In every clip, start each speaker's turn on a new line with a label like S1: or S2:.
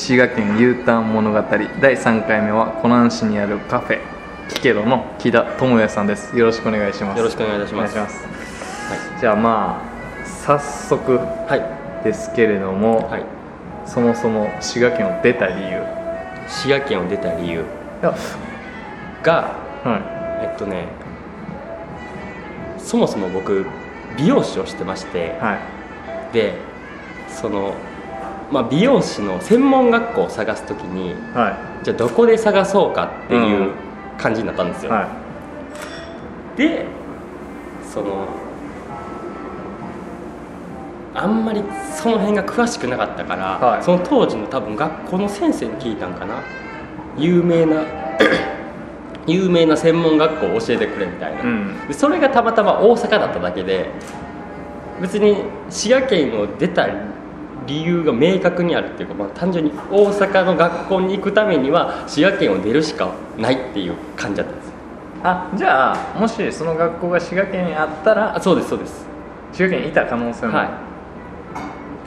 S1: 滋賀県 U ターン物語第3回目は湖南市にあるカフェ。キケロの木田智也さんです。よろしくお願いします。
S2: よろしくお願いいたします。
S1: お願いじゃあまあ早速
S2: はい。
S1: ですけれども、
S2: はい。
S1: そもそも滋賀県を出た理由。
S2: 滋賀県を出た理由。が
S1: は
S2: えっとねそもそも僕美容師をしてまして
S1: いはい。
S2: でその、まあ、美容師の専門学校を探す時に
S1: は
S2: じゃあどこで探そうかっていううん。感じになったんですよ、
S1: い。は
S2: でそのあんまりその辺が詳しくなかったから、
S1: はい。
S2: その当時の多分学校の先生に聞いたんかな。有名な 有名な専門学校を教えてくれみたいな、
S1: いうん。
S2: でそれがたまたま大阪だっただけで別に滋賀県を出た理由が明確にあるっていうか、まあ、単純に大阪の学校に行くためには滋賀県を出るしかないっていう感じだったんです
S1: あじゃあもしその学校が滋賀県にあったら
S2: あそうですそうです。
S1: 滋賀県にいた可能性も。
S2: はい。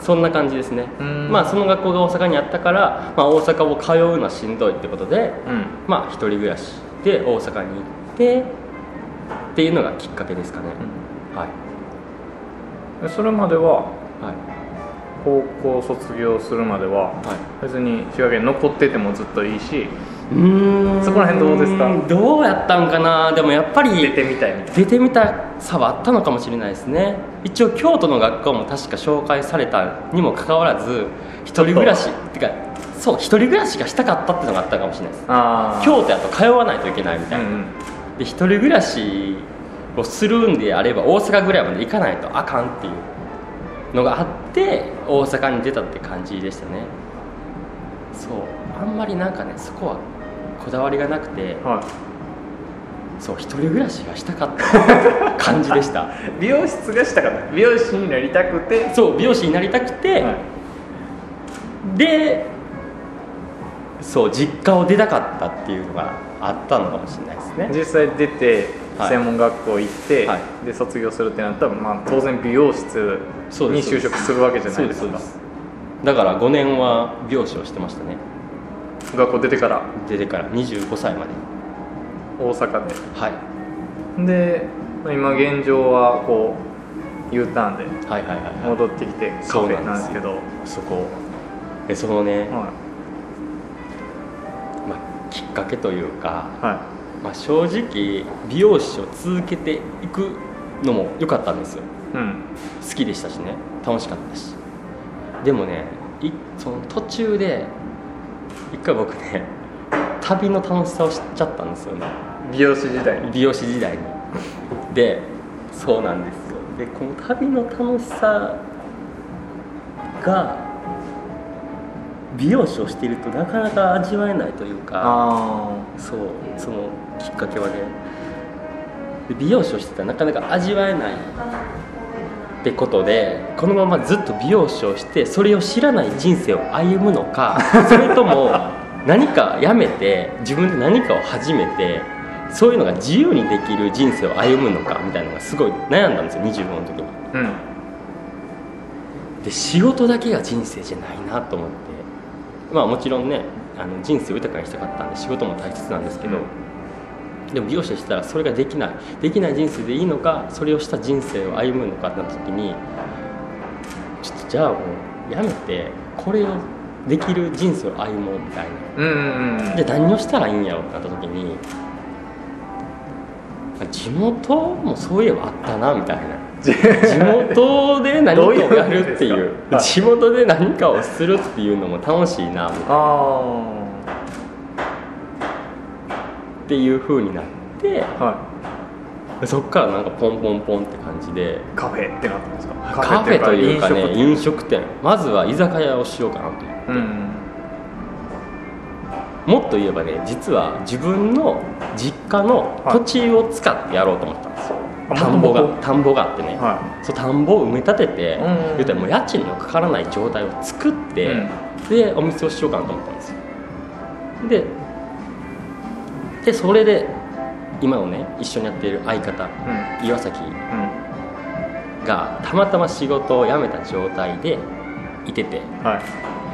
S2: そんな感じですね。
S1: うん。
S2: まあその学校が大阪にあったから、まあ、大阪を通うのはしんどいってことで
S1: うん。
S2: まあ一人暮らしで大阪に行ってっていうのがきっかけですかね、はい。
S1: でそれまでは
S2: はい
S1: 高校卒業するまでは
S2: はい。
S1: 別に滋賀県に残っててもずっといいし
S2: うーん。
S1: そこら辺どうですか？
S2: どうやったんかな？でもやっぱり
S1: 出てみたいみたい
S2: 出てみたさはあったのかもしれないですね。一応京都の学校も確か紹介されたにもかかわらず一人暮らしってかそう一人暮らしがしたかったっていうのがあったかもしれないです。京都やと通わないといけないみたいな、
S1: うんうん。
S2: で一人暮らしをするんであれば大阪ぐらいまで行かないとあかんっていうのがあって大阪に出たって感じでしたね。そう。あんまりなんかねそこはこだわりがなくて
S1: は
S2: そう一人暮らしがしたかった 感じでした。
S1: い美容室がしたかった。美容師になりたくて。
S2: そう美容師になりたくて、
S1: はい。
S2: でそう実家を出たかったっていうのがあったのかもしれないですね。
S1: 実際出て
S2: はい
S1: 専門学校行って、
S2: はい。
S1: で卒業するってなったら、まあ、当然美容室に就職す。るわけじゃないですか。
S2: だから5年は美容師をしてましたね。
S1: 学校出てから？
S2: 出てから25歳まで。
S1: 大阪で。
S2: はい。
S1: で今現状はこう U ターンで戻ってきてカフェなんですけど。
S2: そこ。えそのね、
S1: は
S2: まあ、きっかけというか、
S1: い。は
S2: まあ、正直美容師を続けていくのも良かったんですよ。
S1: いうん。
S2: 好きでしたしね。楽しかったし。でもねいその途中で一回僕ね旅の楽しさを知っちゃったんですよね。
S1: 美容師時代に。
S2: 美容師時代に。でそうなんですよ。でこの旅の楽しさが美容師をしているとなかなか味わえないというか
S1: あ
S2: そうそのきっかけはねで美容師をしてたらなかなか味わえないってことでこのままずっと美容師をしてそれを知らない人生を歩むのか それとも何かやめて自分で何かを始めてそういうのが自由にできる人生を歩むのかみたいなのがすごい悩んだんですよ25の時に。
S1: あうん。
S2: で仕事だけが人生じゃないなと思って。まあもちろんねあの人生を豊かにしたかったんで仕事も大切なんですけど、でも美容師したらそれができない。できない人生でいいのかそれをした人生を歩むのかってなった時にちょっとじゃあもうやめてこれをできる人生を歩もうみたいな。
S1: うんうんうん。
S2: じゃあ何をしたらいいんやろってなった時に地元もそういえばあったなみたいな。地元で何かをやるっていう。地元で何かをするっていうのも楽しいなみたいな。
S1: あ
S2: っていう風になって
S1: あは
S2: そっからなんかポンポンポンって感じで
S1: いカフェってなったんですか？
S2: カフェというかね
S1: 飲
S2: 飲食店。まずは居酒屋をしようかなと
S1: 食うん。
S2: もっと言えばね実は自分の実家の土地を使ってやろうと思ったんですよ、
S1: あ
S2: 田んぼが田んぼがあってね、
S1: は
S2: そう田んぼを埋め立てて、
S1: うんうんうん。
S2: 言ったらもう家賃のかからない状態を作って、
S1: うん。
S2: でお店をしようかなと思ったんですよ。ででそれで今のね一緒にやっている相方
S1: いうん。
S2: 岩崎
S1: うん。
S2: がたまたま仕事を辞めた状態でいてて。
S1: はい。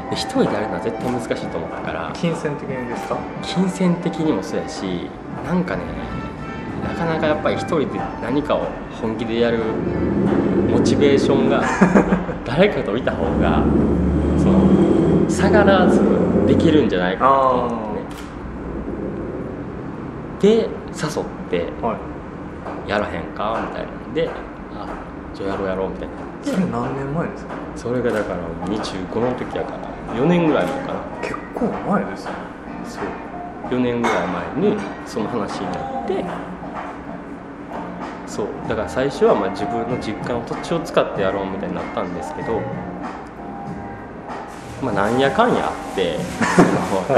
S2: で一人でやるのは絶対難しいと思ったから
S1: 金銭的にですか？
S2: 金銭的にもそうやしなんかねなかなかやっぱり一人で何かを本気でやるモチベーションが 誰かといた方がその下がらずできるんじゃないかなと。思ってねで誘って
S1: はい。
S2: やらへんかみたいなんであじゃあやろうやろうみたいな。
S1: それ何年前ですか？
S2: それがだから25の時やから4年ぐらい前かな。
S1: 結構前ですね。
S2: そう。4年ぐらい前にその話になってそう。だから最初はまあ自分の実家の土地を使ってやろうみたいになったんですけどまあなんやかんやあって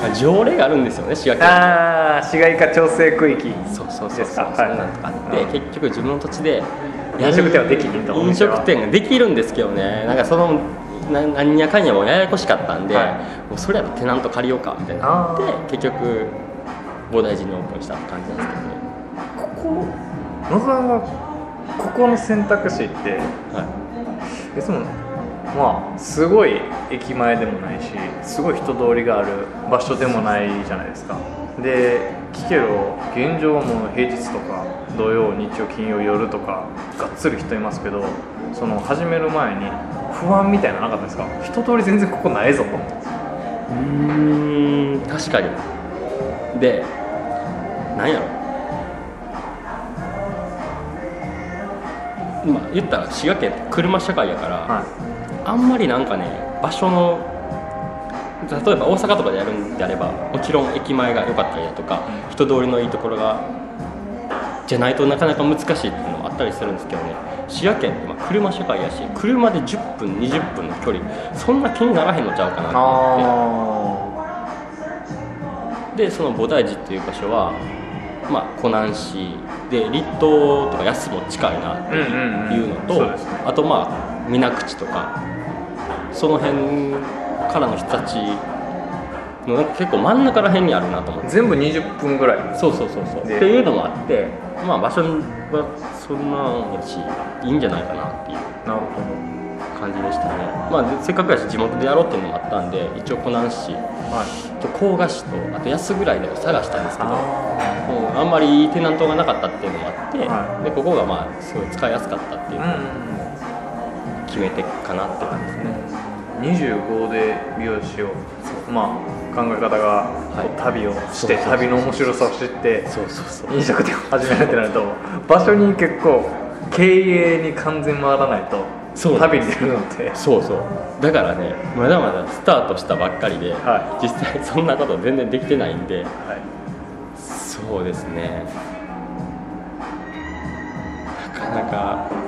S2: まあ条例があるんですよね滋賀県
S1: ああ市街化調整区域
S2: そうそうそうそうそうなんとかあって、
S1: うん。
S2: 結局自分の土地で
S1: 飲食店はできひんとお
S2: 飲食店ができるんですけどねなんかそのな何やかんやもややこしかったんで、
S1: はい。
S2: もうそれやったらテナント借りようかみたいになって結局菩提寺にオープンした感じなんですけどね。
S1: ここ野沢がここの選択肢って
S2: はい。
S1: いつもまあすごい駅前でもないしすごい人通りがある場所でもないじゃないですか。で聞けど現状はもう平日とか土曜日曜金曜夜とかがっつり人いますけどその始める前に不安みたいなのなかったですか？人通り全然ここないぞと。
S2: うーん確かに。でなんやろ。まあ言ったら滋賀県って車社会やから、
S1: は
S2: あんまりなんかね場所の例えば大阪とかでやるんであればもちろん駅前が良かったりだとか人通りのいいところがじゃないとなかなか難しいっていうのもあったりするんですけどね。滋賀県ってまあ車社会やし車で10分20分の距離そんな気にならへんのちゃうかなと思
S1: あ
S2: って。でその菩提寺っていう場所はまあ湖南市で立東とか安も近いなっていうのと、
S1: うんうんうん。そうですね。
S2: あとまあ水口とかその辺からの人たちの結構真ん中ら辺にあるなと思って。
S1: ー全部20分ぐらい。
S2: そうそうそうそう。っ
S1: で
S2: ていうのもあってまあ場所はそんなんやしいいんじゃないかなっていう
S1: なるほ
S2: 感じでしたね。まあでせっかくやし地元でやろうっていうのもあったんで一応湖南市
S1: どはい。
S2: と甲賀市とあと安ぐらいでも探したんですけど
S1: あ
S2: もうあんまりいいテナントがなかったっていうのもあって、
S1: はい。
S2: でここがまあすごい使いやすかったっていう。のを
S1: うん
S2: 決め手かなって感じですね、
S1: 25で美容師をまあ考え方が
S2: はい。
S1: 旅をして、旅の面白さを知って
S2: そうそうそう。
S1: 飲食店を始めるってなると場所に結構経営に完全回らないと
S2: そう
S1: 旅に出るのって。
S2: そうそう。だからねまだまだスタートしたばっかりで、
S1: は
S2: 実際そんなこと全然できてないんで
S1: はい。
S2: そうですね。なかなか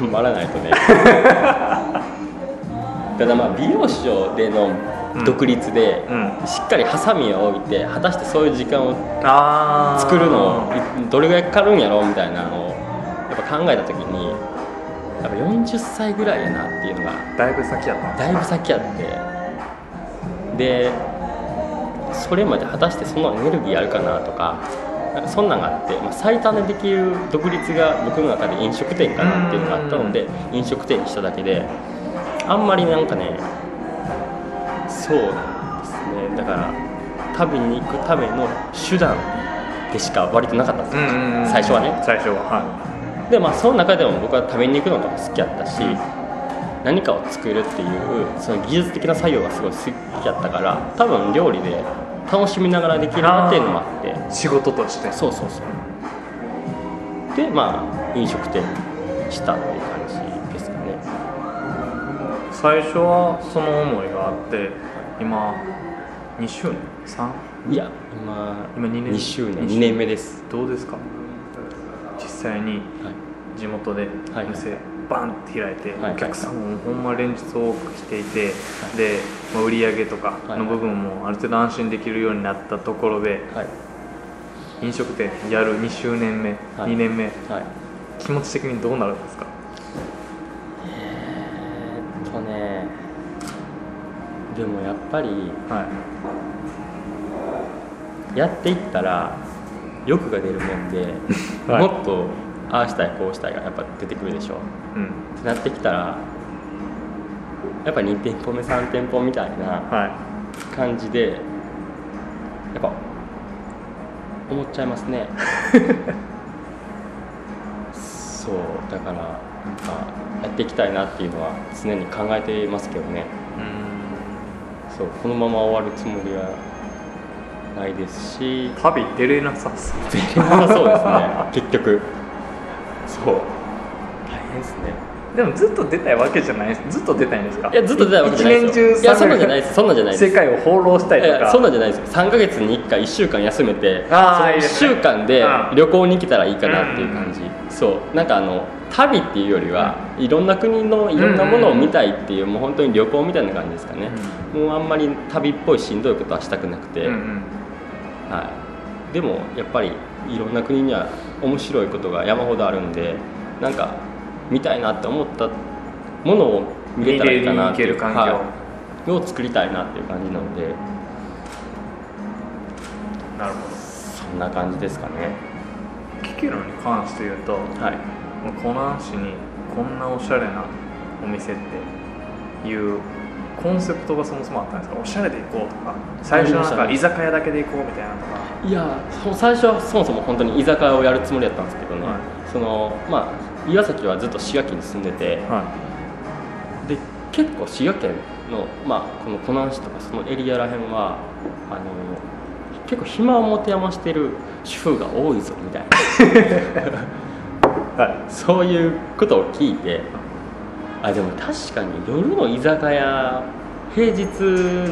S2: 頑張らないとね。ただまあ美容師での独立で、
S1: うん。
S2: しっかりハサミを置いて果たしてそういう時間を作るのどれぐらいかかるんやろうみたいなのをやっぱ考えた時にやっぱ40歳ぐらいやなっていうのが
S1: だいぶ先やった。
S2: だいぶ先あって。でそれまで果たしてそのエネルギーあるかなとかそんなんがあって、まあ、最短でできる独立が僕の中で飲食店かなっていうのがあったので飲食店にしただけであんまりなんかねそうなんですね。だから旅に行くための手段でしか割となかったんですよ、最初はね。
S1: 最初はは
S2: でまあその中でも僕は食べに行くのとか好きやったし何かを作るっていうその技術的な作業がすごい好きやったから多分料理で楽しみながらできるなっていうのもあって。
S1: い仕事として。
S2: そうそうそう。でまあ飲食店にしたっていう感じですかね。
S1: 最初はその思いがあって今2周年？3?
S2: いや今
S1: 今2年
S2: ？2周年。
S1: 二周
S2: 2年目です。
S1: どうですか？実際に
S2: はい。
S1: 地元で
S2: はい。
S1: 店バンって開いて、
S2: はい。
S1: お客さんもほんま連日多く来ていて、で、まあ、売り上げとかの部分もある程度安心できるようになったところで
S2: はい。
S1: 飲食店やる2周年目、
S2: はい。
S1: 2年目
S2: はい。
S1: 気持ち的にどうなるんですか？
S2: えーっとねでもやっぱり
S1: はい。
S2: やっていったら欲が出るもんで、
S1: はい。
S2: もっとああしたいこうしたいがやっぱ出てくるでしょ
S1: う。ん。
S2: ってなってきたらやっぱ2店舗目3店舗みたいな
S1: は
S2: 感じでやっぱ思っちゃいますね。そうだからなんかやっていきたいなっていうのは常に考えてますけどね。
S1: いうん。
S2: そうこのまま終わるつもりはないですし。
S1: 旅出れなさそう。
S2: 出れなさそうですね 結局そう。大変ですね。
S1: でもずっと出たいわけじゃないです。ずっと出たいんですか？
S2: いやずっと出たいわけじゃないですよ。
S1: 一年中
S2: いやそんなんじゃないですそんなんじゃないです。
S1: 世界を放浪したい
S2: い
S1: とか。
S2: やそんなんじゃないですよ。3か月に1回1週間休めてその1
S1: あーいいですね。
S2: 週間で
S1: うん
S2: 旅行に来たらいいかなっていう感じ、そう。なんかあの旅っていうよりは、いろんな国のいろんなものを見たいっていう、もう本当に旅行みたいな感じですかね、もうあんまり旅っぽいしんどいことはしたくなくて、
S1: うんうん。
S2: はい、でもやっぱりいろんな国には面白いことが山ほどあるんでなんか見たいなって思ったものを見れたらいいかなっていう
S1: 見れる環境。
S2: はい。を作りたいなっていう感じなので。
S1: なるほ
S2: そんな感じですかね。
S1: どキキロに関して言うと
S2: はい。
S1: 湖南市にこんなおしゃれなお店っていうコンセプトがそもそもあったんですか？おしゃれで行こうとか。最初はなんか居酒屋だけで行こうみたいなとか
S2: いやそ最初はそもそも本当に居酒屋をやるつもりだったんですけどね、
S1: はい。
S2: そのまあ岩崎はずっと滋賀県に住んでて。
S1: は
S2: で結構滋賀県の、まあ、この湖南市とかそのエリアらへんはあの結構暇を持て余してる主婦が多いぞみたいな。
S1: い、はい、
S2: そういうことを聞いてあでも確かに夜の居酒屋平日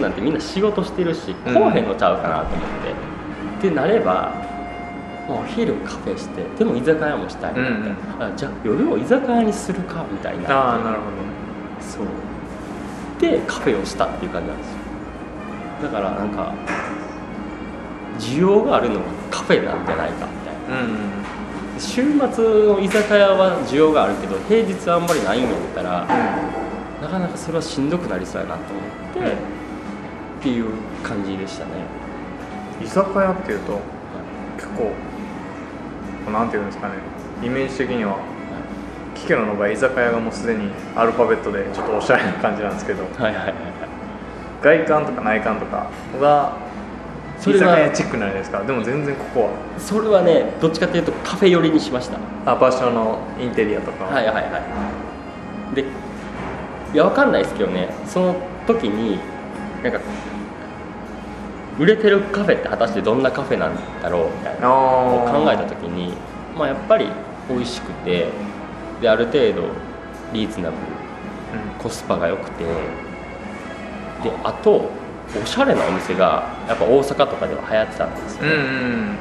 S2: なんてみんな仕事してるし
S1: うん。
S2: 来おへんのちゃうかなと思って、ってなればまあお昼カフェしてでも居酒屋もしたいみたいな、
S1: うんうん。
S2: あじゃあ夜を居酒屋にするかみたいな。
S1: ああなるほ
S2: そう。でカフェをしたっていう感じなんですよ。だからなんか需要があるのはカフェなんじゃないかみたいな。
S1: どうんうん
S2: 週末の居酒屋は需要があるけど平日はあんまりないんやったらなかなかそれはしんどくなりそうやなと思って、っていう感じでしたね、
S1: 居酒屋っていうと結構なんていうんですかねイメージ的にはキケロの場合居酒屋がもうすでにアルファベットでちょっとおしゃれな感じなんですけど
S2: はいはいはいはい。
S1: 外観とか内観とかが
S2: それは
S1: 屋チックなんですか？でも全然ここ
S2: それはねどっちかっていうとカフェ寄りにしました。
S1: はあ場所のインテリアとか
S2: はいはいはい。でいやわかんないですけどね。その時になんか売れてるカフェって果たしてどんなカフェなんだろうみたいな。を
S1: あ
S2: 考えた時に、まあ、やっぱり美味しくてである程度リーズナブル。コスパが良くて。であとおしゃれなお店がやっぱ大阪とかでは流行ってたんですよ。
S1: うんう
S2: ね、
S1: ん。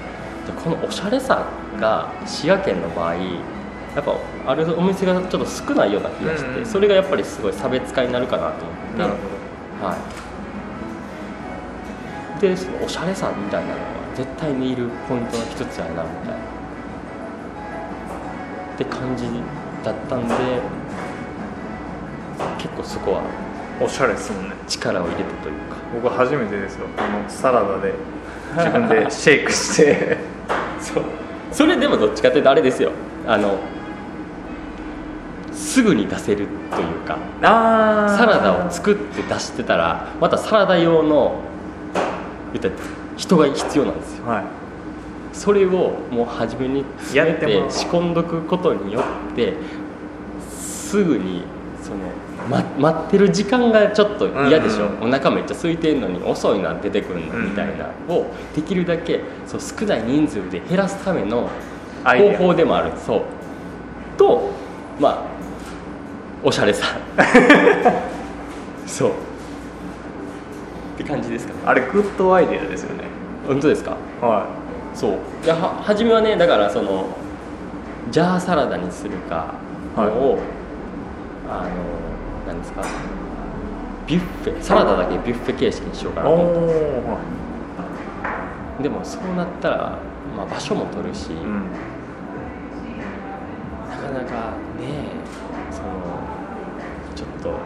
S2: でこのおしゃれさが滋賀県の場合やっぱあるお店がちょっと少ないような気がして、
S1: うんうん。
S2: それがやっぱりすごい差別化になるかなと思って。
S1: なるほ
S2: はい、でそのおしゃれさみたいなのは絶対にいるポイントの一つやなみたいな。って感じだったんで結構そこは
S1: どおしゃれですもんね。
S2: 力を入れたというか
S1: 僕初めてですよ。このサラダで自分でシェイクして。
S2: そう。それでもどっちかっていうとあれですよ。あのすぐに出せるというか
S1: あ
S2: サラダを作って出してたらまたサラダ用の言ったら人が必要なんですよ。
S1: はい。
S2: それをもう初めに詰め
S1: て
S2: 仕込んどくことによってすぐにその、ま、待ってる時間がちょっと嫌でしょ、
S1: うんうん
S2: お腹めっちゃ空いてんのに遅いな出てくるのみたいなをできるだけそう少ない人数で減らすための方法でもあるそう。とまあおしゃれさ。そう。って感じですか？ね
S1: あれグッドアイデアですよね。
S2: 本当ですか？
S1: は
S2: そう。いやは初めはねだからそのジャーサラダにするか
S1: はい。
S2: を、あの何ですか？ビュッフェサラダだけビュッフェ形式にしようか
S1: い
S2: なと思って
S1: お
S2: でもそうなったら、まあ、場所も取るし、
S1: うん。
S2: なかなかねそのちょっと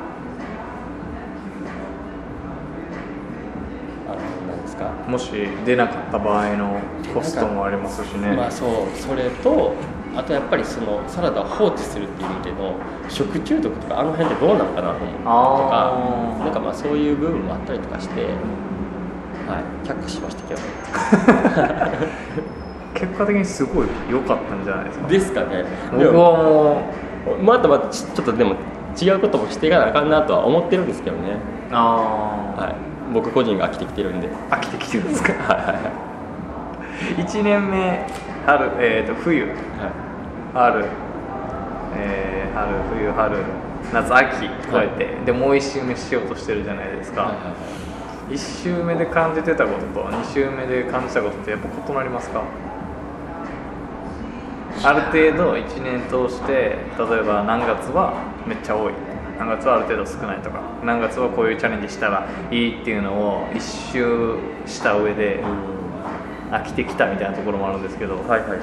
S2: あの何ですか？
S1: もし出なかった場合のコストもありますしね、
S2: まあそうそれとあとやっぱりそのサラダを放置するっていう意味での食中毒とかあの辺ってどうなのかなと思うとかなんかまあそういう部分もあったりとかして、はい、却下しましたけど。ね
S1: 結果的にすごい良かったんじゃないですか
S2: ですかね。
S1: 僕はもう
S2: まだまだちちょっとでも違うこともしていかなあかんなとは思ってるんですけどね、
S1: あ
S2: はい、僕個人が飽きてきてるんで。
S1: あ飽きてきてるんですか？
S2: はい。はいはい
S1: 1年目春、えー、と冬。
S2: はい
S1: 春、えー春冬春夏秋こうやって、でもう1周目しようとしてるじゃないですか、
S2: はいはいはい。
S1: 1周目で感じてたことと2周目で感じたことってやっぱ異なりますか？ある程度1年通して例えば何月はめっちゃ多い。何月はある程度少ないとか。何月はこういうチャレンジしたらいいっていうのを一周した上で
S2: うん。
S1: 飽きてきたみたいなところもあるんですけど、
S2: はいはいはい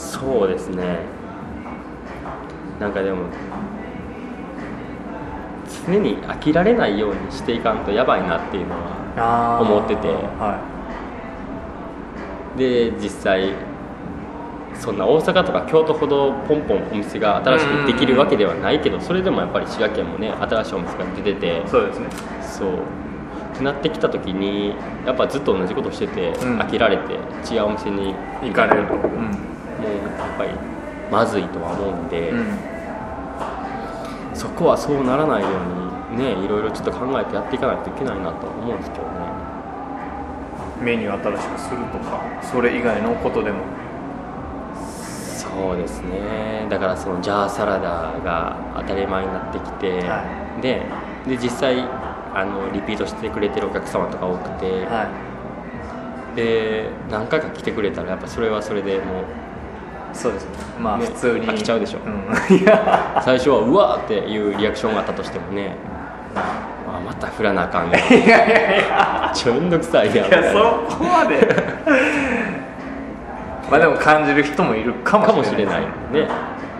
S2: そうですね。なんかでも常に飽きられないようにしていかんとやばいなっていうのは思ってて。
S1: は
S2: で実際そんな大阪とか京都ほどポンポンお店が新しくできるわけではないけどそれでもやっぱり滋賀県もね新しいお店が出てて。
S1: いそうですね。
S2: そう。ってなってきた時にやっぱずっと同じことしてて、
S1: うん。
S2: 飽きられて違うお店に
S1: 行かれると、うん
S2: やっぱりまずいとは思うんで、
S1: うん。
S2: そこはそうならないようにねいろいろちょっと考えてやっていかないといけないなと思うんですけどね。
S1: メニュー新しくするとかそれ以外のことでも。
S2: そうですね。だからそのジャーサラダが当たり前になってきて、
S1: は
S2: でで実際あのリピートしてくれてるお客様とか多くて、
S1: は
S2: で何回か来てくれたらやっぱそれはそれでもう
S1: いそうですね。まあ
S2: ね
S1: 普通に、
S2: 飽きちゃうでしょ。
S1: うん、いや。
S2: 最初はうわーっていうリアクションがあったとしてもね。あまた振らなあかんやん
S1: いやいやいや。
S2: ちょめんどくさいやん。
S1: いやそこまで。まあでも感じる人もいるかも
S2: し
S1: しれな
S2: いいね。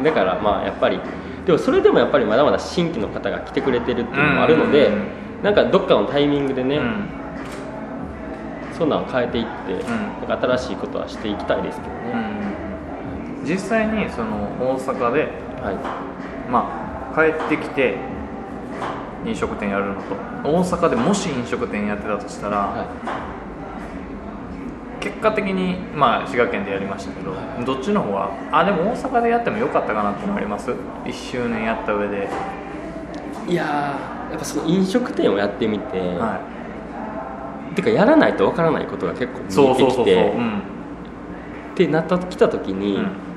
S2: だからまあやっぱりでもそれでもやっぱりまだまだ新規の方が来てくれてるっていうのもあるので、
S1: うん。
S2: なんかどっかのタイミングでね、
S1: うん。
S2: そんなんを変えていって、
S1: ん。
S2: なんか新しいことはしていきたいですけどね、
S1: うん実際にその大阪で
S2: はい。
S1: まあ帰ってきて飲食店やるのと。大阪でもし飲食店やってたとしたら、
S2: は
S1: 結果的にまあ滋賀県でやりましたけどどっちの方があでも大阪でやってもよかったかなってのあります？1周年やった上で、
S2: い、いやーやっぱその飲食店をやってみて、
S1: は
S2: てかやらないとわからないことが結構見え
S1: そうそうそう、
S2: てきて
S1: うん。
S2: ってなった来た時に、
S1: うん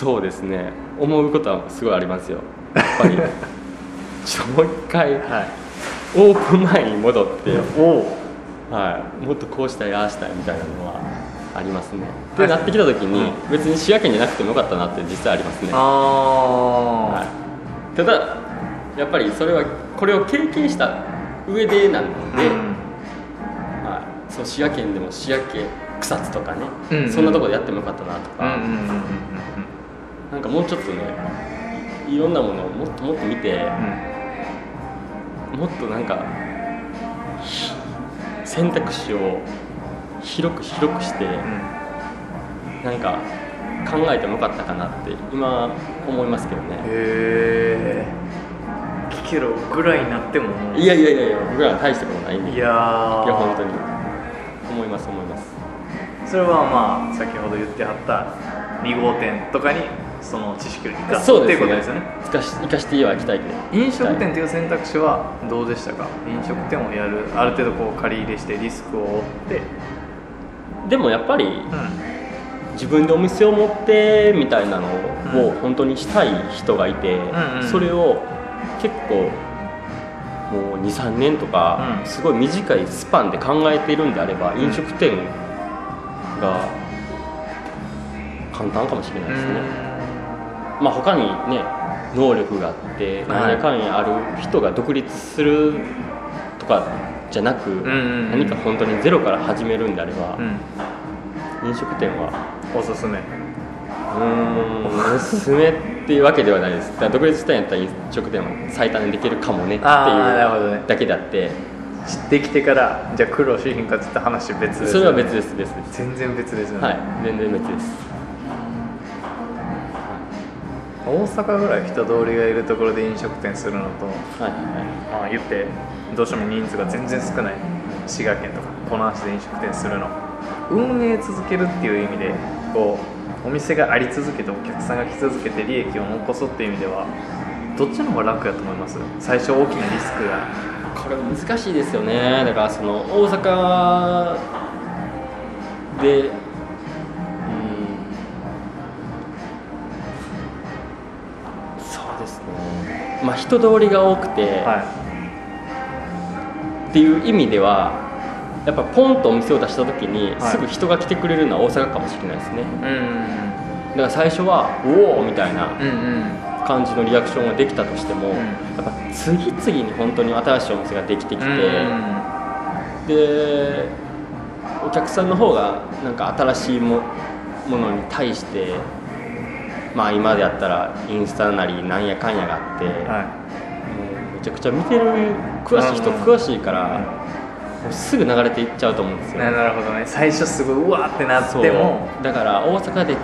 S2: そうですね。思うことはすごいありますよ。やっぱり。ちょっともう一回
S1: はい、
S2: オープン前に戻って、はい、もっとこうしたいああしたいみたいなのはありますね。
S1: はい。
S2: でなってきた時に別に滋賀県じゃなくてもよかったなって実際ありますね、
S1: あ
S2: はい、ただやっぱりそれはこれを経験した上でなの
S1: あ、
S2: で、
S1: うん。
S2: はい、そう滋賀県でも滋賀県草津とかね、
S1: うんうん。
S2: そんなところでやってもよかったなとか、
S1: うんうんうんうん
S2: なんかもうちょっとねいろんなものをもっともっと見てもっとなんかひ選択肢を広く広くして
S1: うんうん
S2: なんか考えてもよかったかなって今思いますけどね。
S1: へえ聞けろぐらいになっても
S2: いやいやいやいや僕らは大したことないんで。いや
S1: いやー
S2: 本当に。思います思います。
S1: それはまあ先ほど言ってはった2号店とかにその知識を生かす
S2: そうですね。
S1: いうことですよね。
S2: 生かし生かしてはいきたいけど。
S1: 飲食店という選択肢はどうでしたか？飲食店をやるある程度こう借り入れしてリスクを負って。
S2: でもやっぱり
S1: う
S2: 自分でお店を持ってみたいなの
S1: うん。
S2: を本当にしたい人がいて、
S1: んうん。
S2: それを結構もう23年とか
S1: うん。
S2: すごい短いスパンで考えているんであれば、飲食店が簡単かもしれないですね、まあ他にね能力があって
S1: はい。
S2: 何やかんやある人が独立するとかじゃなく、何か本当にゼロから始めるんであれば
S1: う、ん。
S2: 飲食店は
S1: おすすめ。
S2: うーん。おすすめっていうわけではないです。だ独立したんやったら飲食店は最短でできるかもねっていうだけであって
S1: 知って。きてからじゃあ苦労しひんかって言った話別です
S2: それは別です別です。
S1: 全然別ですよね、
S2: はい全然別です
S1: 大阪ぐらい人通りがいるところで飲食店するのと、
S2: はいは
S1: まあ、言ってどうしても人数が全然少ない滋賀県とかこの足で飲食店するの。運営続けるっていう意味でこうお店があり続けてお客さんが来続けて利益を残すっていう意味ではどっちの方が楽やと思います？最初大きなリスクが。
S2: いこれ難しいですよね。だからその大阪でまあ人通りが多くて、
S1: は
S2: っていう意味ではやっぱポンとお店を出した時に
S1: はい。
S2: すぐ人が来てくれるのは大阪かもしれないですね、だから最初は「おお!」みたいな感じのリアクションができたとしても、
S1: うん。
S2: やっぱ次々に本当に新しいお店ができてきて、
S1: うん。
S2: でお客さんの方がなんか新しいもものに対してまあ今でやったらインスタなりなんやかんやがあって、
S1: は
S2: もうめちゃくちゃ見てる詳しい人
S1: うん。
S2: 詳しいから、すぐ流れていっちゃうと思うんです
S1: い、
S2: よ、
S1: ななるほどね。最初すごいうわーってなっても。
S2: だから大阪で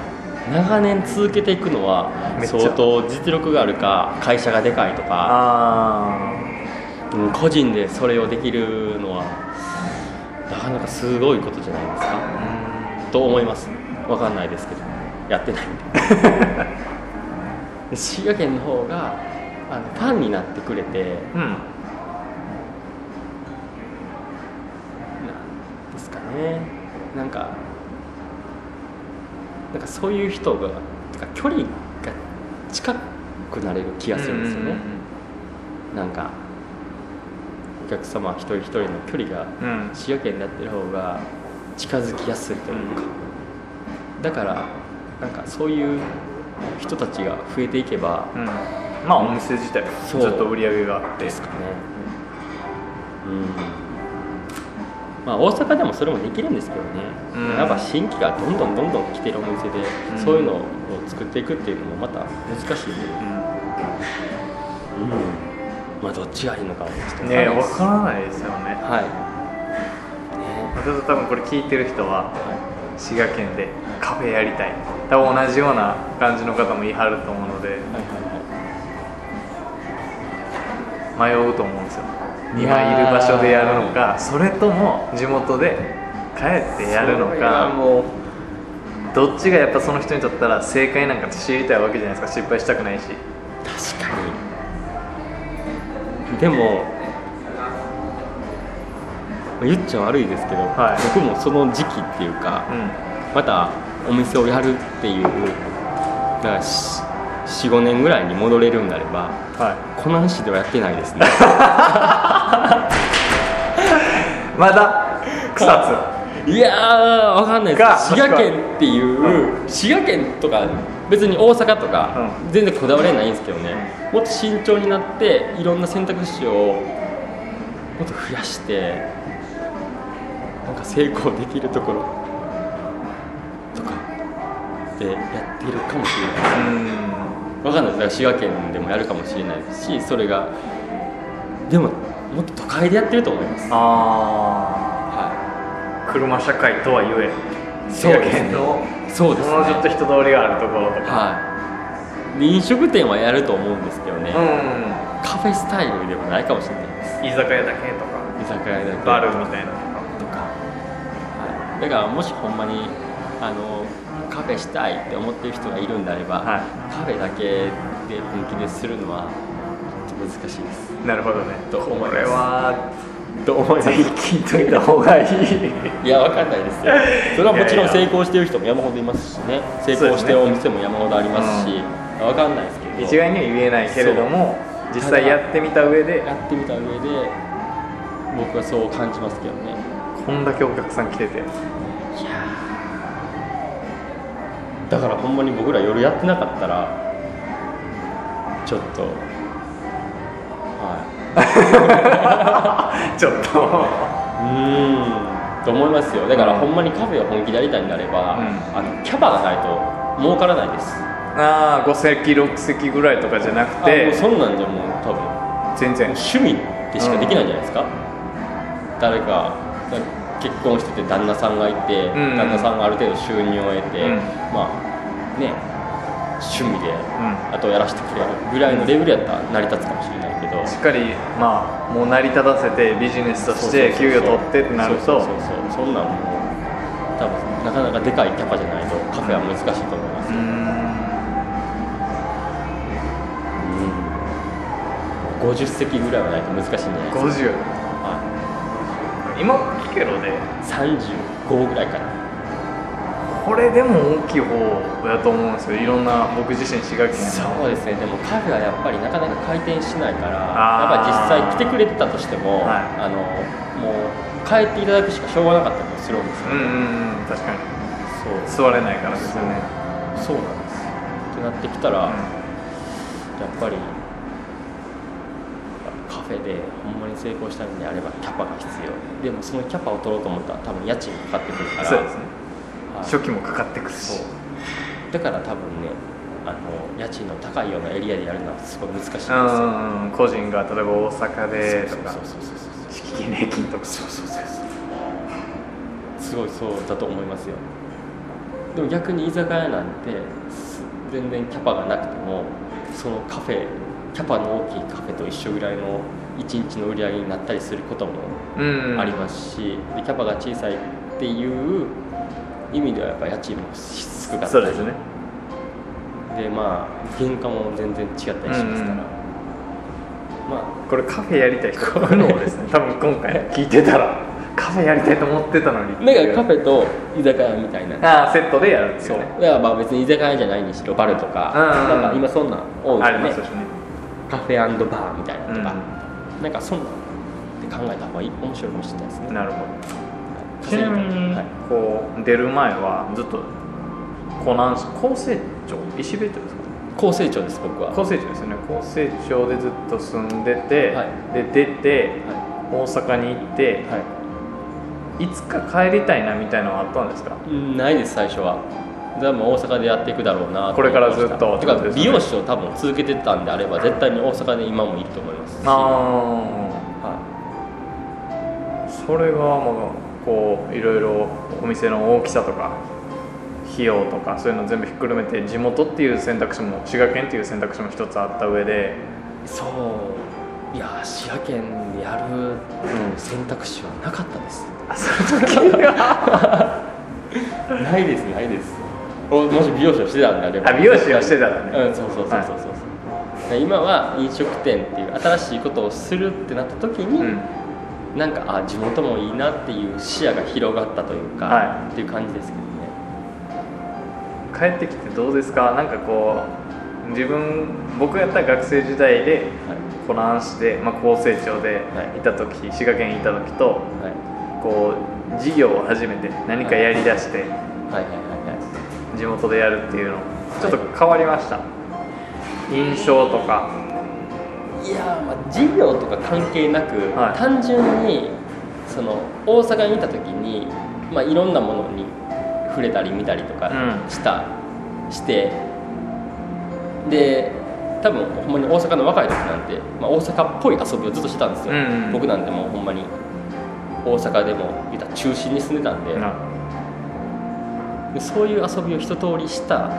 S2: 長年続けていくのは相当実力があるか会社がでかいとか、
S1: あ
S2: うん個人でそれをできるのはなかなかすごいことじゃないですか？
S1: あ
S2: と思います。わかんないですけどやってない滋賀県の方があのファンになってくれて
S1: うん。うん。
S2: なんですかね。なんかなんかそういう人が距離が近くなれる気がするんですよね、なんかお客様一人一人の距離が
S1: うん。うんうん
S2: 滋賀県でやってる方が近づきやすいというか、だからなんかそういう人たちが増えていけば
S1: うん。まあお店自体
S2: そう。
S1: ずっと売り上げがあって。
S2: ですかね。うん。まあ大阪でもそれもできるんですけどね、
S1: うん。
S2: やっぱ新規がどんどんどんどん来てるお店で、
S1: うん。
S2: そういうのを作っていくっていうのもまた難しいん。で、
S1: うん。
S2: まあどっちがいいのかはちょっと
S1: 分
S2: わか
S1: からないです。よね
S2: らないですはい。ね。
S1: 私多分これ聞いてる人は
S2: は
S1: 滋賀県でカフェやりたい多分同じような感じの方も言い張ると思うので迷うと思うんですよ。今いる場所でやるのかそれとも地元で帰ってやるのかどっちがやっぱその人にとったら正解なんか知りたいわけじゃないですか。失敗したくないし。
S2: 確かに。でも言っちゃ悪いですけど、
S1: はい。
S2: 僕もその時期っていうか
S1: うん。
S2: またお店をやるっていうだから45年ぐらいに戻れるんであれば
S1: は
S2: この話ではやってないですね。
S1: い まだ草
S2: いやーわかんないで
S1: が
S2: す滋賀県っていう、滋賀県とか別に大阪とか、
S1: う
S2: 全然こだわりはないんですけどね、もっと慎重になっていろんな選択肢をもっと増やしてなんか成功できるところでやっているかもしれない
S1: 津うん
S2: わかんないです。だから滋賀県でもやるかもしれないですしそれがでももっと都会でやってると思います。
S1: あ
S2: は
S1: あ車社会とはいえ
S2: い
S1: 滋賀県の
S2: そうですね。
S1: もうちょっと人通りがあるところとか。
S2: はい。で飲食店はやると思うんですけどね、
S1: うん。
S2: カフェスタイルではないかもしれないです。
S1: 居酒屋だけとか。
S2: 居酒屋だけ。
S1: バルみたいな
S2: とか、はい、だからもしほんまにあのカフェしたいって思ってる人がいるんであれば、
S1: は
S2: カフェだけで本気でするのは難しいです。
S1: いなるほどね。
S2: と思います。
S1: これは
S2: と思い
S1: ぜひ聞いといた方がいい
S2: いやわかんないですよ。それはもちろん成功してる人も山ほどいますしね。成功してるお店も山ほどありますしわかんないですけど。
S1: 一概には言えないけれども実際やってみた上で。
S2: やってみた上で僕はそう感じますけどね。
S1: こんだけお客さん来てて
S2: だからほんまに僕ら夜やってなかったらちょっとは
S1: ちょっと。
S2: い うーんと思いますよ。だからほんまにカフェを本気でやりたいんであれば、
S1: うん。
S2: あのキャバがないと儲からないです。
S1: ああ5席6席ぐらいとかじゃなく
S2: あもう
S1: て
S2: そんなんじゃもう多分。
S1: 全然。
S2: 趣味でしかできないんじゃないですか、誰か結婚してて旦那さんがいて、
S1: うん。
S2: 旦那さんがある程度収入を得て、
S1: うん。
S2: まあね趣味で
S1: う
S2: あとやらせてくれる。ぐらいのレベルやったら成り立つかもしれないけど、
S1: んしっかりまあもう成り立たせてビジネスとして給与取ってってなると。
S2: そうそうそうそんなんもう多分なかなかでかいキャパじゃないとカフェは難しいと思います、
S1: うーん。
S2: うん、50席ぐらいはないと難しいんじゃないですか、
S1: 50
S2: は
S1: 今聞けろで
S2: い、35ぐらいかな。
S1: これでも大きい方やと思うんですよ。いろんな僕自身滋賀県。
S2: そうですね。でもカフェはやっぱりなかなか回転しないからやっぱ実際来てくれてたとしても、
S1: はい。
S2: あのもう帰っていただくしかしょうがなかったりもするんですよ、
S1: うんうんうん。確かに。
S2: そう。
S1: 座れないからですよね。
S2: そうなんですってなってきたら、やっぱりカフェでに成功したいのであればキャパが必要。でもそのキャパを取ろうと思ったら多分家賃かかってくるから。
S1: そうですね。
S2: はい。
S1: 初期もかかってくるし。
S2: そう。だから多分ねあの家賃の高いようなエリアでやるのはすごい難しいんです
S1: う
S2: よ
S1: 個人が例えば大阪でとか。
S2: そうそうそうそう
S1: 敷金礼金とか。
S2: そうそうそうすごいそうだと思いますよ。でも逆に居酒屋なんてす全然キャパがなくてもそのカフェキャパの大きいカフェと一緒ぐらいの1日の売り上げになったりすることも
S1: うん。
S2: ありますし、でキャパが小さいっていう意味ではやっぱ家賃も低かったり
S1: そうですね。
S2: でまあ原価も全然違ったりしますから、
S1: うん。うん
S2: まあ
S1: これカフェやりたい人。苦悩ですね。多分今回聞いてたらカフェやりたいと思ってたのに
S2: だからカフェと居酒屋みたいな。
S1: ああセットでやるってい
S2: そう。う
S1: ね
S2: だからまあ別に居酒屋じゃないにしろバルとか、
S1: うんうん
S2: なんか今そんなん多い
S1: あ
S2: よね。
S1: りますしね。
S2: カフェバーみたいなのとか、
S1: う
S2: なんかそんなんって考えた方がいい面白いかもしれないですね。
S1: なるほど。ちなみに
S2: はい、
S1: こう出る前はずっと湖南市高成町石部町ですか？
S2: 高成長です僕は。
S1: 高成町ですよね。高成町でずっと住んでて、
S2: はい。
S1: で出て
S2: は
S1: 大阪に行って
S2: い、はい
S1: つか帰りたいなみたいなのはあったんですか？
S2: うんないです最初はでも大阪でやっていくだろうな
S1: これからずっと
S2: てか美容師を多分続けてたんであれば絶対に大阪で今もいると思いますし。
S1: あ
S2: は
S1: あそれがまあこういろいろお店の大きさとか費用とかそういうの全部ひっくるめて地元っていう選択肢も滋賀県っていう選択肢も一つあった上で。
S2: いそう。いや滋賀県でやる選択肢はなかったです。
S1: あその時は
S2: ないですないですおもし美容師をしてたんであれば。
S1: あ美容師をしてたらね。
S2: うんそうそうそうそうそう、で今は飲食店っていう新しいことをするってなった時に、
S1: うん。
S2: なんかあ地元もいいなっていう視野が広がったというか、
S1: は
S2: っていう感じですけどね。
S1: 帰ってきてどうですか？なんかこう自分僕やったら学生時代で
S2: はい。
S1: 湖南市で、まあ、高成長で
S2: はい。
S1: いた時、滋賀県にいた時と
S2: はい。
S1: こう事業を始めて何かやりだして
S2: はいはいはいはい
S1: 地元でやるっていうの。ちょっと変わりました。印象とか。
S2: いやーまあ事業とか関係なく、
S1: はい。
S2: 単純にその大阪にいた時に、まあ、いろんなものに触れたり見たりとか
S1: うん。
S2: した、してで多分ほんまに大阪の若い時なんて、まあ、大阪っぽい遊びをずっとしてたんですよ、
S1: うんうん。
S2: 僕なんてもうほんまに大阪でも言ったら中心に住んでたんで,、
S1: な
S2: でそういう遊びを一通りした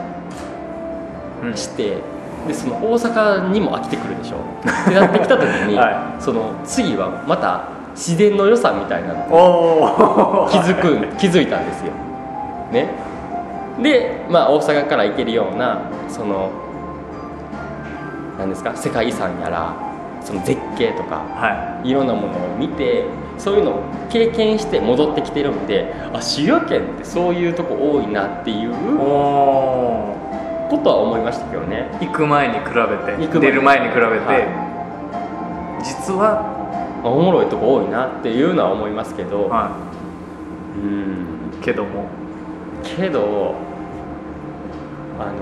S1: うん。
S2: してでその大阪にも飽きてくるでしょ。ってなってきた時に、
S1: は
S2: その次はまた自然の良さみたいなの。気づく気づいたんですよ。ね、で、まあ、大阪から行けるようなその何ですか世界遺産やらその絶景とか
S1: はい
S2: ろんなものを見てそういうのを経験して戻ってきてるんであ滋賀県ってそういうとこ多いなっていうことは思いましたけどね。
S1: 行く前に比べて出る前に比べて、
S2: はい。
S1: 実は、
S2: おもろいとこ多いなっていうのは思いますけど、
S1: は
S2: うん。
S1: い、けども。
S2: けどあの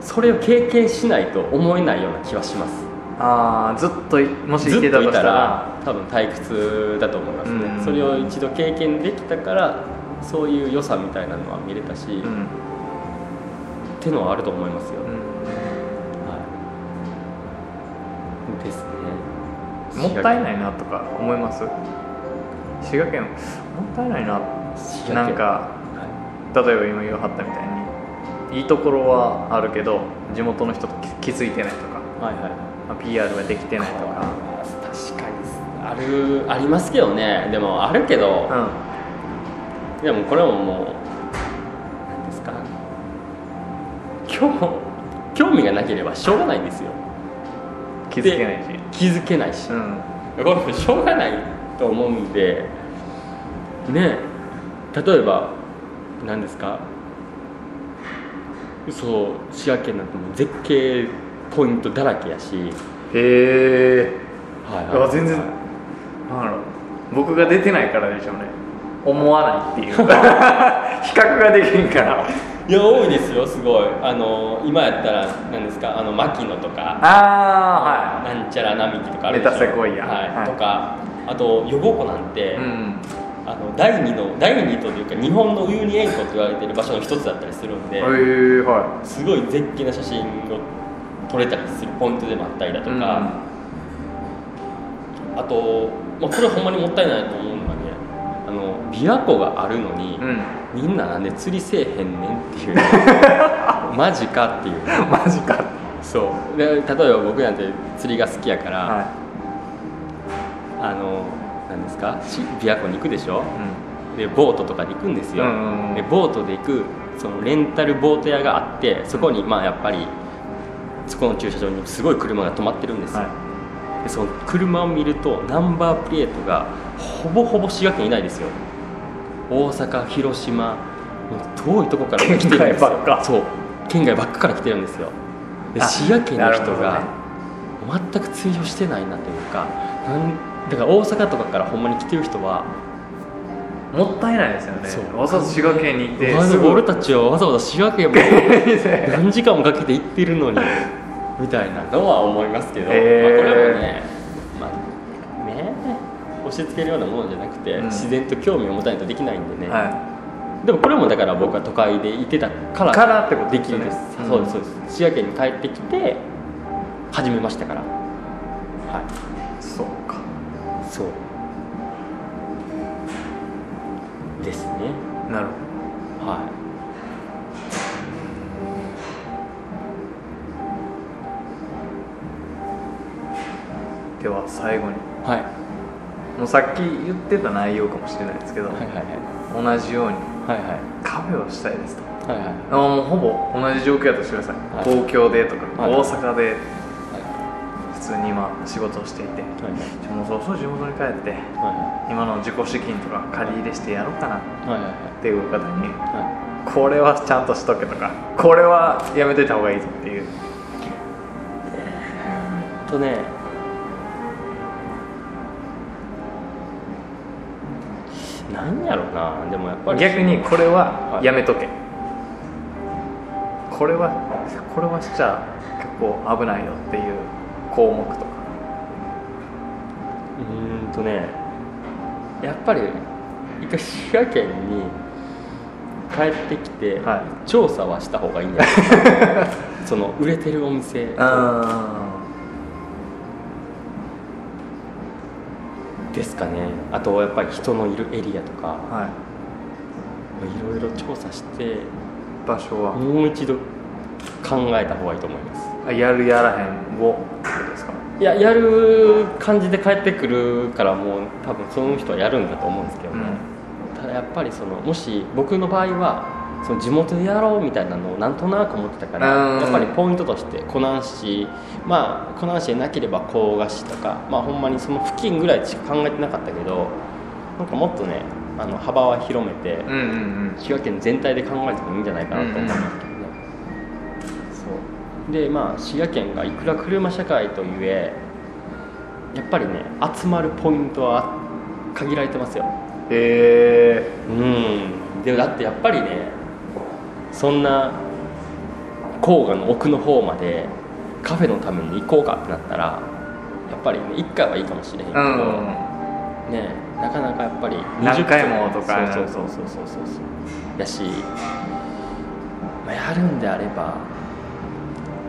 S2: それを経験しないと思えないような気はします
S1: ああずっといもしたとしたた
S2: ら
S1: ら
S2: 多分退屈だと思いますね、
S1: うん。
S2: それを一度経験できたからそういう良さみたいなのは見れたし、っ
S1: うん、
S2: ていうのはあると思いますよ、
S1: うん。
S2: はい。ですね。
S1: もったいないなとか思います？滋賀県もったいないな。なんか
S2: は
S1: 例えば今言わはったみたいにいいところはあるけど地元の人と気気づいてないとか、
S2: いはいはい
S1: まあ、PR ができてないとか。
S2: 確かに。あるありますけどね。でもあるけど、
S1: う
S2: でもこれももう何ですか。興興味がなければしょうがないんですよ。
S1: ん気づけないし。
S2: で気づけないし、
S1: うん。
S2: これもしょうがないと思うんで。ね。例えば何ですか。そう滋賀県なんてもう絶景ポイントだらけやし、
S1: へえ。
S2: はい
S1: あ全然なんだろ。う僕が出てないからでしょうね。思わないっていう。比較ができんから。
S2: いや多いですよすごい。あの今やったら何ですかあの牧野とか。
S1: あ
S2: なんちゃら並木とかあるでしょ。
S1: メタセコイア。
S2: はい。
S1: はい。
S2: とかあと予防湖なんて、
S1: あはいうん。
S2: あの第二の第二というか日本のウユニ塩湖と言われている場所の一つだったりするんで、
S1: へえは
S2: すごい絶景な写真を撮れたりするポイントでもあったりだ
S1: い
S2: とか、あと、まあ、これほんまにもったいないと思うのがねあの琵琶湖があるのに、
S1: うん、うん、
S2: みんななんで釣りせえへんねんっていう。マジかっていう。
S1: マジか。
S2: そう。で例えば僕なんて釣りが好きやから、
S1: は
S2: あのなんですか？し琵琶湖に行くでしょ？
S1: い、うん。
S2: でボートとかで行くんですよ、
S1: うんうんうん
S2: でボートで行くそのレンタルボート屋があってそこにまあやっぱりそこの駐車場にすごい車が止まってるんですよ、
S1: は
S2: でその車を見るとナンバープレートがほぼほぼ滋賀県いないですよ。大阪広島もう遠いとこから来てるんですよ。そう。県外ばっかから来てるんですよ。で
S1: あ
S2: 滋賀県の人が全く釣りをしてないなというかなんだから大阪とかからほんまに来てる人は
S1: もったいないですよね。
S2: そう。
S1: わざわざ滋賀県に行って
S2: 俺たちはわざわざ滋賀県まで 何時間もかけて行ってるのにみたいなのは思いますけど、
S1: へー。
S2: まあ、これもね,、まあ、ね押し付けるようなものじゃなくて、
S1: うん。
S2: 自然と興味を持たないとできないんでね、
S1: は
S2: でもこれもだから僕は都会でいてたから
S1: からってこと
S2: できるんです、
S1: うん
S2: そうですそうです。滋賀県に帰ってきて始めましたから。はい。
S1: いそうか。
S2: そう。ですね。
S1: なるほ
S2: はい
S1: では最後に。
S2: はい。
S1: もうさっき言ってた内容かもしれないですけど、
S2: はいはいはい。
S1: 同じように
S2: はいはい。
S1: カフェをしたいですと。
S2: はいはい。
S1: あもうほぼ同じ状況やとしてください、
S2: はい。
S1: 東京でとか、
S2: はい
S1: 大阪で
S2: はい。
S1: 普通に今仕事をしていて、
S2: はい
S1: もうそろそろ地元に帰って
S2: は
S1: 今の自己資金とか借り入れしてやろうかなっ
S2: いはいはい。
S1: ていう方に
S2: は
S1: これはちゃんとしとけとかこれはやめといた方がいいぞっていう
S2: いとねなでもやっぱり
S1: 逆にこれは
S2: はい。
S1: やめとけ、これはこれはしちゃ結構危ないよっていう項目とか。
S2: うーんとねやっぱり一回滋賀県に帰ってきて、
S1: はい。
S2: 調査はした方がいいんじゃないか。な その売れてるお店。
S1: あ
S2: ですかね。あとやっぱり人のいるエリアとか。
S1: はい。
S2: いろいろ調査して
S1: 場所は、
S2: もう一度考えた方がいいと思います。
S1: あやるやらへんを？ですか？
S2: いややる感じで帰ってくるからもう多分その人はやるんだと思うんですけどね、ただやっぱりそのもし僕の場合はその地元でやろうみたいなのをなんとなく思ってたから
S1: うん。
S2: やっぱりポイントとして湖南市まあ湖南市でなければ甲賀市とかまあほんまにその付近ぐらいしか考えてなかったけどなんかもっとねあの幅は広めて
S1: うんうんうん。
S2: 滋賀県全体で考えてもいいんじゃないかなと思いますけどね、そう。でまあ滋賀県がいくら車社会といえやっぱりね集まるポイントは限られてますよ。
S1: へえ
S2: うん。でもだってやっぱりねそんな黄河の奥の方までカフェのために行こうかってなったらやっぱりね1回はいいかもしれへんけど、
S1: うん。
S2: ねなかなかやっぱり
S1: 何回もとか。
S2: そうそうそうそうそうそう。やし、まあ、やるんであれば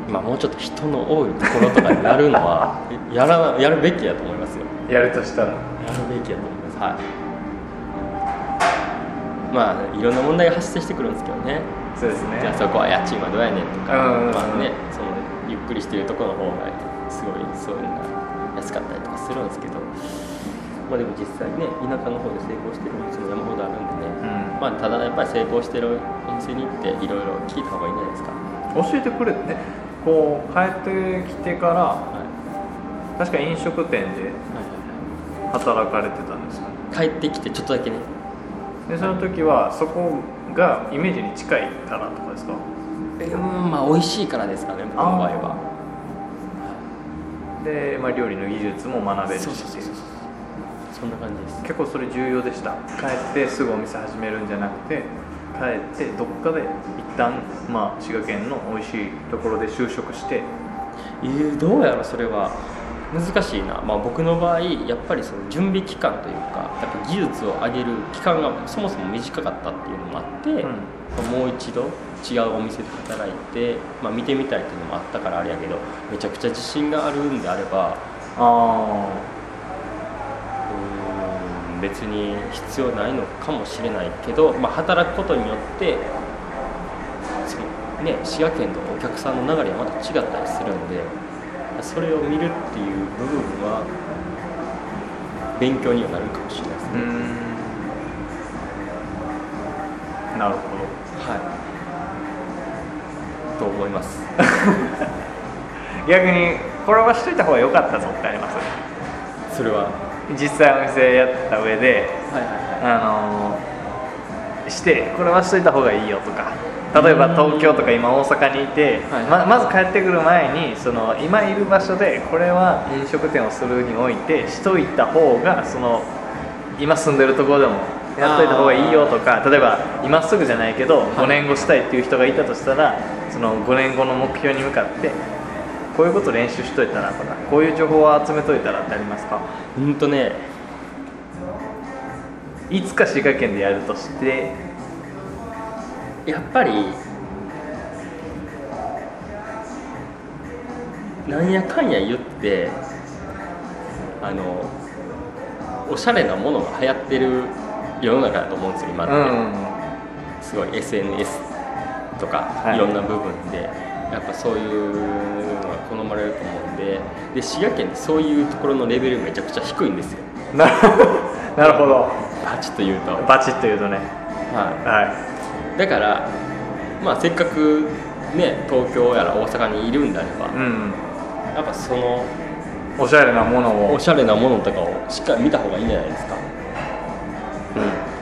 S2: まあ、もうちょっと人の多いところとかにやるのは やらなやるべきやと思いますよ。
S1: やるとしたら。
S2: やるべきやと思います。はい。まあいろんな問題が発生してくるんですけどね
S1: そうですね。
S2: じゃあそこは家賃はどうやねんとか、まあねそのゆっくりしてるところの方がすごいそういうのが安かったりとかするんですけど。まあでも実際ね田舎の方で成功してるお店も山ほどあるんでね、
S1: うん。
S2: まあただやっぱり成功してるお店に行っていろいろ聞いた方がいいんじゃないですか。
S1: 教えてくれてこう帰ってきてから
S2: はい。
S1: 確か飲食店で
S2: はい
S1: 働かれてたんですよね
S2: はい帰ってきてちょっとだけね。
S1: でその時はそこがイメージに近いからとかですか？
S2: うんまあ美味しいからですかね僕の場合は。
S1: で、まあ、料理の技術も学べるし。
S2: そうそうそうそう。そんな感じです。
S1: 結構それ重要でした。帰ってすぐお店始めるんじゃなくて帰ってどっかで一旦まあ滋賀県の美味しいところで就職して。
S2: えーどうやろそれは難しいな、まあ、僕の場合やっぱりその準備期間というかやっぱ技術を上げる期間がそもそも短かったっていうのもあって、
S1: ん。
S2: まあもう一度違うお店で働いて、まあ、見てみたいっていうのもあったからあれやけどめちゃくちゃ自信があるんであれば
S1: あ
S2: うーん別に必要ないのかもしれないけど、まあ、働くことによってね、滋賀県のお客さんの流れはまた違ったりするんでそれを見るっていう部分は勉強にはなるかもしれないです
S1: う
S2: ね、
S1: ん。なるほ
S2: はい。と思います。
S1: ど 逆にこれはしといた方が良かったぞってあります？
S2: それは？
S1: 実際お店やった上で。
S2: はいはいは
S1: あのしてこれはしといた方がいいよとか。例えば東京とか今大阪にいて、
S2: はい
S1: ままず帰ってくる前にその今いる場所でこれは飲食店をするにおいてしといた方がその今住んでるところでもやっといた方がいいよとか例えば今すぐじゃないけど5年後したいっていう人がいたとしたらその5年後の目標に向かってこういうこと練習しといたらとかこういう情報を集めといたらってありますか？
S2: いうんとね
S1: いつか滋賀県でやるとして
S2: やっぱりなんやかんや言ってあのおしゃれなものが流行ってる世の中だと思うんですよ今って、
S1: うん。
S2: すごい SNS とか、
S1: はい。
S2: い、ろんな部分で。やっぱそういうのが好まれると思うんで。で滋賀県ってそういうところのレベルめちゃくちゃ低いんですよ。
S1: なるほど
S2: バチッと言うと、は
S1: バチッと言うとね。はい。
S2: い、だからまあせっかくね東京やら大阪にいるんであれば、
S1: うん
S2: やっぱその
S1: おしゃれなものを。
S2: おしゃれなものとかをしっかり見た方がいいんじゃないですか、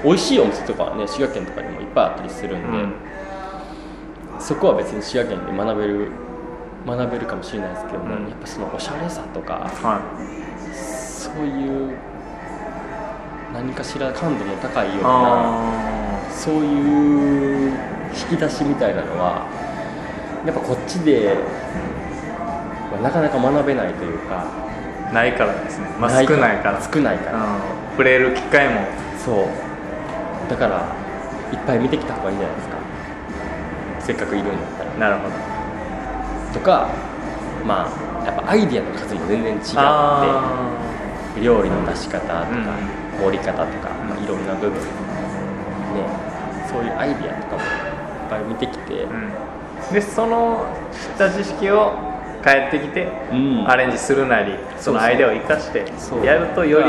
S2: うん、美味しいお店とかはね滋賀県とかにもいっぱいあったりするんで、
S1: うん。
S2: そこは別に滋賀県で学べる学べるかもしれないですけども、
S1: うん。
S2: やっぱそのおしゃれさとか
S1: は
S2: そういう何かしら感度の高いよ
S1: いう
S2: な
S1: あ
S2: そういう引き出しみたいなのはやっぱこっちではなかなか学べないというか、
S1: ーないからですね。まあ少ないから。
S2: 少ないから、
S1: うん。触れる機会も。
S2: そう。だからいっぱい見てきた方がいいんじゃないですか。せっかくいるんだったら。
S1: なるほど。
S2: とかまあやっぱアイディアの数も全然違って
S1: あ
S2: 料理の出し方とか、
S1: うん
S2: 盛り方とか、まあ、いろんな部分。ねそういうアイディアとかもいっぱい見てきて、
S1: でその知った知識を帰ってきて
S2: うん。
S1: アレンジするなりそのアイデアを生かしてやるとより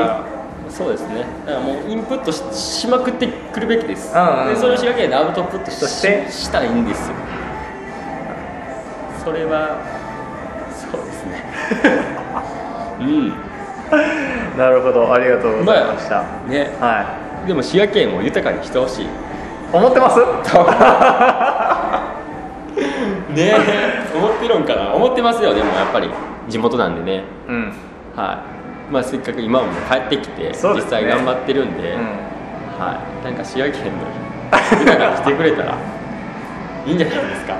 S2: そうですね。だからもうインプットししまくってくるべきです、
S1: うんうんうん。
S2: でそれを滋賀県でアウトプットし
S1: て
S2: したらいいんですよ。それはそうですね。うん
S1: なるほどありがとうございました、
S2: ね。
S1: は
S2: でも滋賀県を豊かにしてほしい。
S1: い思ってます？
S2: ねえ。思ってるんかな？思ってますよでもやっぱり。地元なんでね。
S1: うん。
S2: はい。まあせっかく今も帰ってきて、
S1: ね。
S2: 際頑張ってるんで、
S1: うん。
S2: はい。なんか滋賀県の 豊かにしてくれたらいいんじゃないですか。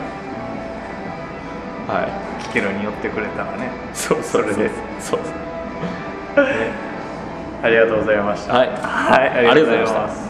S2: はい。
S1: 聞けるに寄ってくれたらね。
S2: そう
S1: それで。
S2: そう
S1: ありがとうございました。
S2: はい。
S1: はい、
S2: ありがとうございま
S1: ます